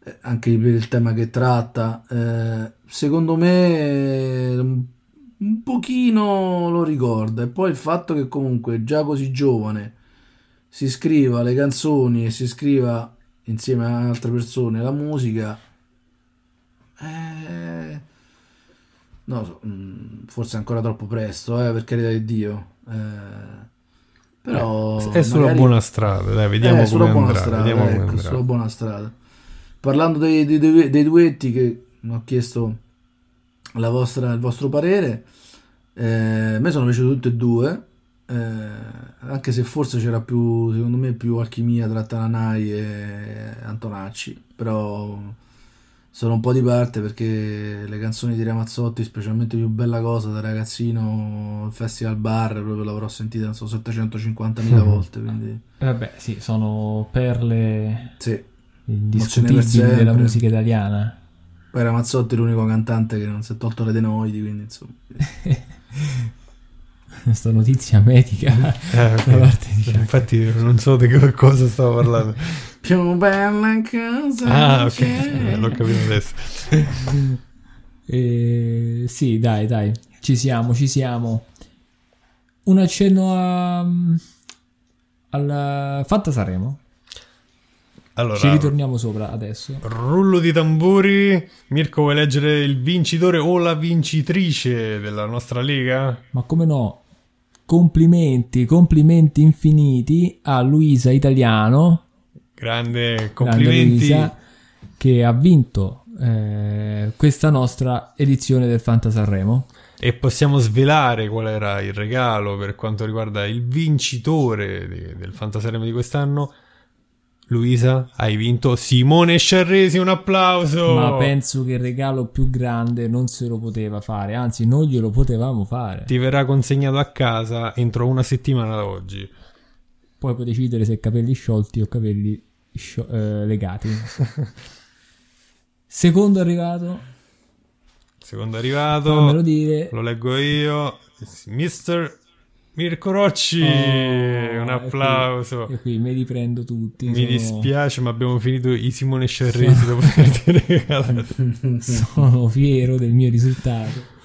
eh, anche per il tema che tratta eh, secondo me eh, un, pochino lo ricorda. E poi il fatto che comunque già così giovane si scriva le canzoni e si scriva insieme a altre persone la musica eh, non so, mm, forse è ancora troppo presto eh, per carità di Dio eh, però È sulla magari- buona strada, dai, vediamo eh, sulla come buona andrà. strada, vediamo come ecco, andrà. sulla buona strada. Parlando dei, dei- dei- duetti che ho chiesto la vostra- il vostro parere, eh, a me sono piaciuti tutti e due, eh, anche se forse c'era più, secondo me, più alchimia tra Tananai e Antonacci, però sono un po' di parte perché le canzoni di Ramazzotti, specialmente più bella cosa da ragazzino, il Festival Bar, proprio l'avrò sentita, non so, 750.000 volte, quindi Vabbè, sì, sono perle sì. indiscutibili sempre. della musica italiana. Poi Ramazzotti è l'unico cantante che non si è tolto le adenoidi, quindi insomma. Questa notizia medica Eh, ok. da parte di Shaq. Infatti non so di che cosa stavo parlando. Più bella cosa Ah, ok, l'ho capito adesso. Eh, sì, dai, dai, ci siamo, ci siamo. un accenno a, al Fanta Sanremo. Allora, Ci ritorniamo sopra adesso. rullo di tamburi. Mirko, vuoi leggere il vincitore o la vincitrice della nostra lega? Ma come no? Complimenti, complimenti infiniti a Luisa Italiano, Grande, grande complimenti. Luisa, che ha vinto eh, questa nostra edizione del Fanta Sanremo. E possiamo svelare qual era il regalo per quanto riguarda il vincitore di- del Fantasaremo di quest'anno. Luisa, hai vinto Simone Sciarresi, un applauso! Ma penso che il regalo più grande non se lo poteva fare, anzi non glielo potevamo fare. Ti verrà consegnato a casa entro una settimana da oggi. Poi puoi decidere se capelli sciolti o capelli scio- eh, legati. Secondo arrivato, Secondo arrivato, lo leggo io, Mr. Mirko Rocci, Oh, un applauso. qui- E qui me li prendo tutti. Mi sono- dispiace, ma abbiamo finito i Simone Sciarresi dopo averti regalato. Sono fiero del mio risultato.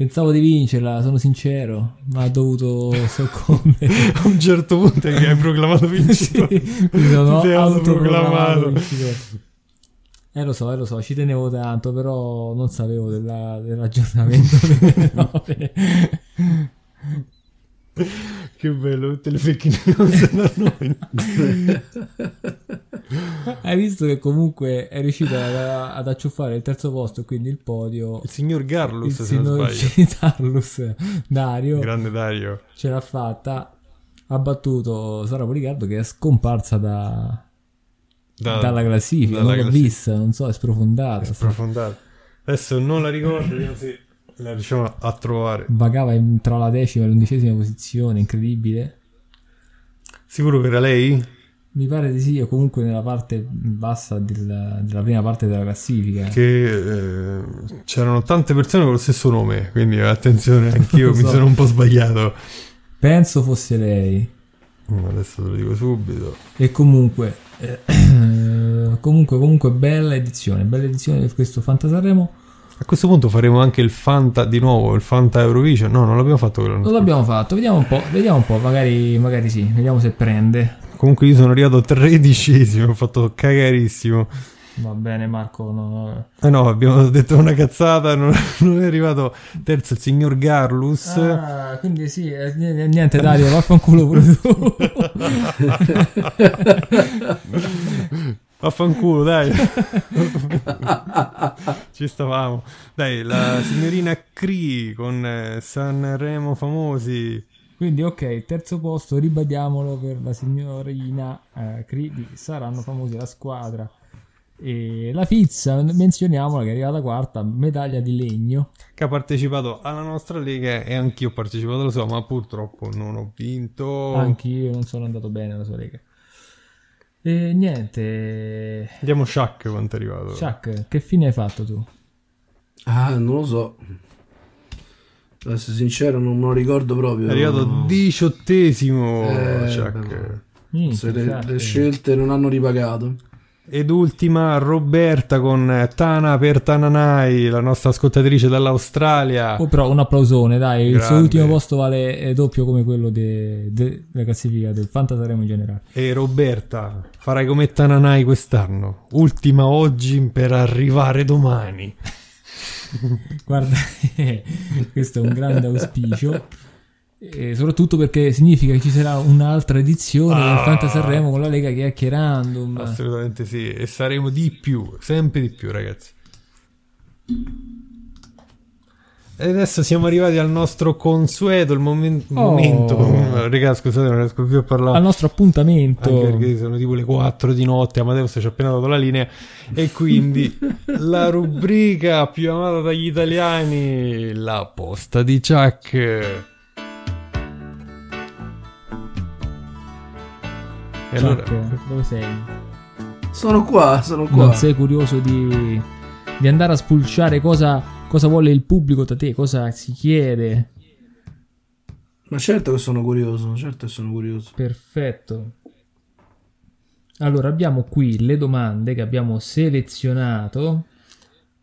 Pensavo di vincerla, sono sincero, ma ho dovuto soccombere. A un certo punto che hai proclamato vincitore. Sì, mi sono autoproclamato vincitore. Eh lo so, eh lo so, ci tenevo tanto, però non sapevo della- dell'aggiornamento. Che bello, tutte le fake news da noi. Hai visto che comunque è riuscito ad, ad acciuffare il terzo posto, quindi il podio. Il signor Il Garlus, non signor. Citarlus Dario Grande Dario. ce l'ha fatta. Ha battuto Sara Policardo che è scomparsa da, Da- dalla classifica. dalla non l'ho classifica. vista, non so, è sprofondata. Sprofondare. Adesso non la ricordo, se la riusciamo a trovare. Vagava in- tra la decima e l'undicesima posizione, incredibile. Sicuro che era lei? Mi pare di sì, o comunque nella parte bassa del- della prima parte della classifica. Che eh, c'erano tante persone con lo stesso nome, quindi attenzione, anch'io Lo mi so. sono un po' sbagliato. Penso fosse lei. Mm, Adesso te lo dico subito. E comunque, eh, comunque, comunque, bella edizione, bella edizione di questo Fantasarremo. A questo punto faremo anche il Fanta di nuovo, il Fanta Eurovision. No, non l'abbiamo fatto quello. Non l'abbiamo fatto, vediamo un po', vediamo un po', magari, magari sì, vediamo se prende. Comunque io sono arrivato tredicesimo, ho fatto cagarissimo. Va bene Marco, no. Eh no, abbiamo detto una cazzata, non, non è arrivato terzo il signor Garlus. Ah, quindi sì, eh, n- niente Dario, vaffanculo pure tu. Vaffanculo, dai. Ci stavamo. Dai, la signorina Cree con eh, Sanremo famosi. Quindi ok, terzo posto, ribadiamolo per la signorina eh, Cridi, saranno famosi la squadra. E la Fizza, menzioniamola che è arrivata quarta, medaglia di legno. Che ha partecipato alla nostra lega e anch'io ho partecipato, lo so, ma purtroppo non ho vinto. Anch'io non sono andato bene alla sua lega. E niente, Andiamo Shaq quanto è arrivato. Chuck, che fine hai fatto tu? Ah, non lo so. Per essere sincero, non me lo ricordo proprio. È arrivato diciottesimo Eh, Se le, le scelte non hanno ripagato. Ed ultima Roberta con eh, Tana per Tananai, la nostra ascoltatrice dall'Australia. Oh, però un applausone, dai, il suo Grande. ultimo posto vale è doppio come quello de- de- della classifica del Fantasaremo in generale. E Roberta, farai come Tananai quest'anno. Ultima oggi per arrivare domani. Guarda, questo è un grande auspicio. E soprattutto perché significa che ci sarà un'altra edizione del Ah. Fantasarremo con la Lega Chiacchierandum. Assolutamente sì. E saremo di più, sempre di più, ragazzi. E adesso siamo arrivati al nostro consueto, il momen- Oh. momento. Raga, scusate, non riesco più a parlare. Al nostro appuntamento. Anche perché sono tipo le 4 di notte, Amadeus ci ha appena dato la linea. E quindi la rubrica più amata dagli italiani, la posta di Chuck. E allora, Chuck, dove sei? Sono qua, sono qua. Non sei curioso di, di andare a spulciare cosa, cosa vuole il pubblico da te, cosa si chiede? Ma certo che sono curioso, certo che sono curioso. Perfetto. Allora, abbiamo qui le domande che abbiamo selezionato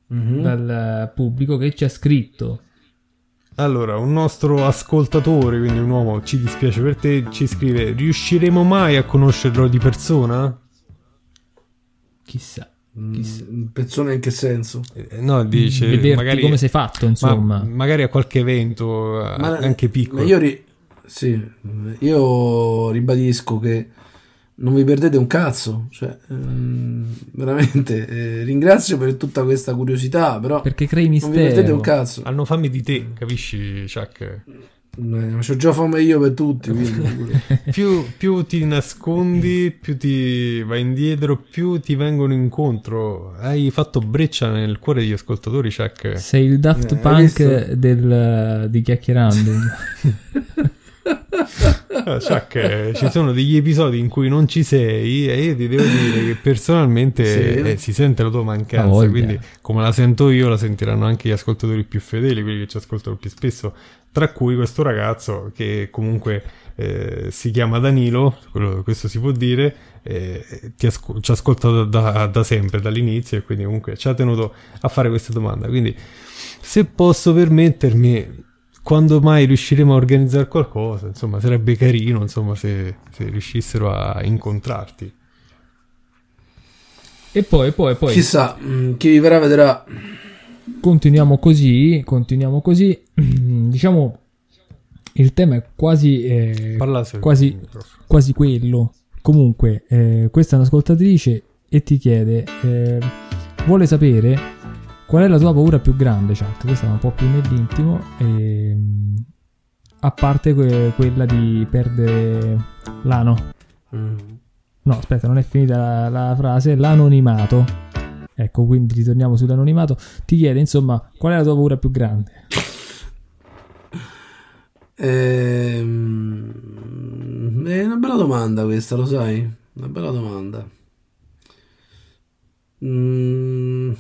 Mhm. dal pubblico che ci ha scritto. Allora, un nostro ascoltatore, quindi un uomo, ci dispiace per te, ci scrive: Riusciremo mai a conoscerlo di persona? Chissà. Mm, Persona in che senso? Eh, no, dice Vederti magari, come sei fatto, insomma. ma- magari a qualche evento, eh, Ma- anche piccolo. ma Io, ri- sì, io ribadisco che non vi perdete un cazzo. Cioè, ehm, veramente eh, ringrazio per tutta questa curiosità, però Perché crei non vi perdete mistero. un cazzo. Hanno fame di te, capisci, Chuck? Eh, c'ho già fame io per tutti. più, più ti nascondi, più ti vai indietro, più ti vengono incontro. Hai fatto breccia nel cuore degli ascoltatori, Chuck. Sei il Daft Eh, Punk del, di chiacchierando. Chuck, eh, ci sono degli episodi in cui non ci sei e io ti devo dire che personalmente Sì. eh, si sente la tua mancanza. voglia. Quindi, come la sento io, la sentiranno anche gli ascoltatori più fedeli, quelli che ci ascoltano più spesso. Tra cui questo ragazzo che comunque eh, si chiama Danilo, quello- questo si può dire, eh, ti asco- ci ascolta da, da- da sempre, dall'inizio, e quindi comunque ci ha tenuto a fare questa domanda. Quindi, se posso permettermi, quando mai riusciremo a organizzare qualcosa, insomma, sarebbe carino, insomma, se, se riuscissero a incontrarti. e poi, poi, poi Chissà, mm, chi vi verrà vedrà. continuiamo così, continuiamo così. diciamo, il tema è quasi, eh, quasi, quasi quello. Comunque, eh, questa è un'ascoltatrice e ti chiede, eh, vuole sapere qual è la tua paura più grande, chat. Questa è un po' più nell'intimo. ehm, a parte que- quella di perdere l'ano. No, aspetta, non è finita la, la frase. L'anonimato. Ecco, quindi ritorniamo sull'anonimato. Ti chiede, insomma, qual è la tua paura più grande? Ehm, è una bella domanda questa, lo sai? Una bella domanda. Mm,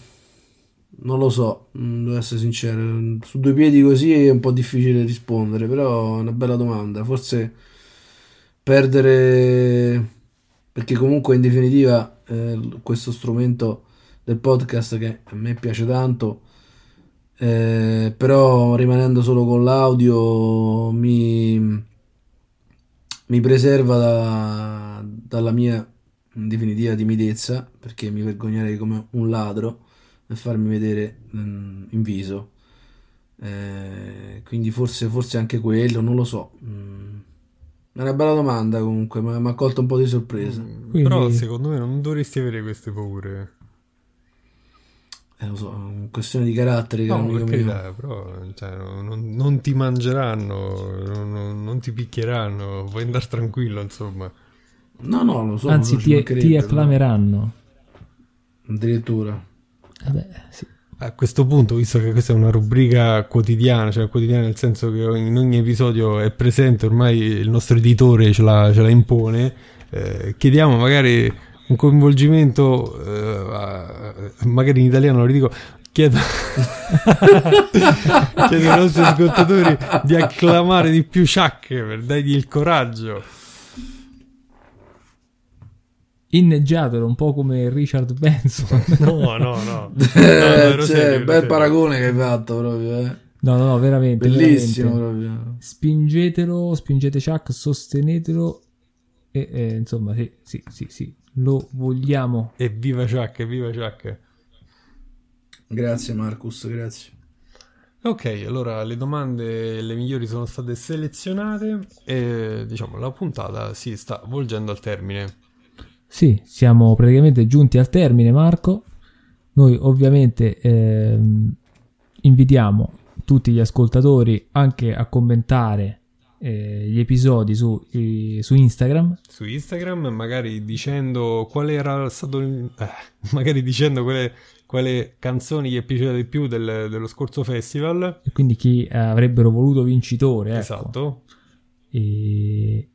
non lo so, mm, devo essere sincero. Su due piedi così è un po' difficile rispondere, però è una bella domanda. Forse perdere, perché comunque in definitiva eh, questo strumento del podcast che a me piace tanto, eh, però rimanendo solo con l'audio mi, mi preserva da- dalla mia in definitiva timidezza perché mi vergognerei come un ladro nel farmi vedere mm, in viso Eh, quindi forse, forse anche quello non lo so Mm. è una bella domanda comunque ma mi ha colto un po' di sorpresa Quindi- Però secondo me non dovresti avere queste paure. eh, lo so è una questione di carattere No, caro per amico mio. carità, però cioè, non, non ti mangeranno, non, non- non ti picchieranno, puoi andare tranquillo, insomma. no no lo so Anzi, ti, ti acclameranno. addirittura Vabbè, sì. A questo punto, visto che questa è una rubrica quotidiana, cioè quotidiana nel senso che in ogni episodio è presente, ormai il nostro editore ce la, ce la impone, eh, chiediamo magari un coinvolgimento, eh, a- magari in italiano lo ridico, chiedo, chiedo ai nostri ascoltatori di acclamare di più Chuck per dargli il coraggio. Inneggiatelo un po' come Richard Benson. No, no, no. Eh, ero cioè, bel serio. paragone che hai fatto proprio, eh. No, no, no, veramente. Bellissimo veramente. proprio. Spingetelo, spingete Chuck, sostenetelo. E e, insomma, sì, sì, sì, sì, lo vogliamo. E viva Chuck, viva Chuck. Grazie Marcus, grazie. Ok, allora le domande le migliori sono state selezionate e diciamo la puntata si sta volgendo al termine. Sì, siamo praticamente giunti al termine, Marco. Noi ovviamente ehm, invitiamo tutti gli ascoltatori anche a commentare eh, gli episodi su, i- su Instagram. Su Instagram, magari dicendo qual era stato il- eh, magari dicendo quelle, quale canzoni gli è piaciuta di più del- dello scorso festival. E quindi chi eh, avrebbero voluto vincitore. Ecco. Esatto. E...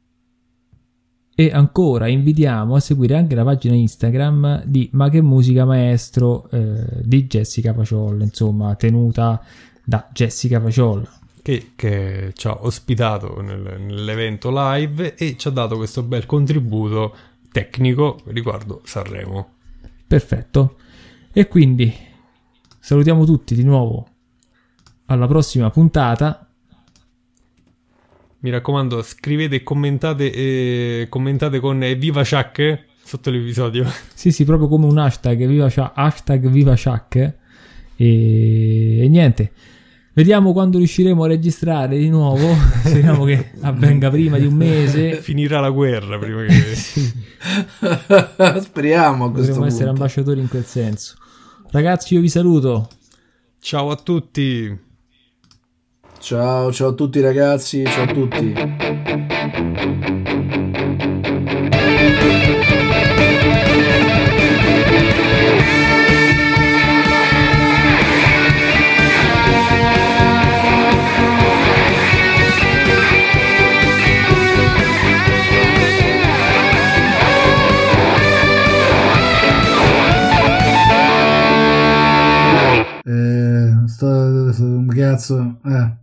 e ancora invitiamo a seguire anche la pagina Instagram di Ma che musica maestro eh, di Jessica Paciolla, insomma, tenuta da Jessica Paciolla. Che, che ci ha ospitato nel- nell'evento live e ci ha dato questo bel contributo tecnico riguardo Sanremo. Perfetto. E quindi salutiamo tutti di nuovo alla prossima puntata mi raccomando, scrivete e commentate, eh, commentate con Viva Chuck sotto l'episodio. Sì, sì, proprio come un hashtag, viva, hashtag Viva Chuck. E, e niente. Vediamo quando riusciremo a registrare di nuovo. Speriamo che avvenga prima di un mese. Finirà la guerra prima che. Speriamo a questo Dovremmo essere ambasciatori in quel senso. Ragazzi, io vi saluto. Ciao a tutti. Ciao, ciao a tutti ragazzi, ciao a tutti. Eh, sto, sto, cazzo, eh.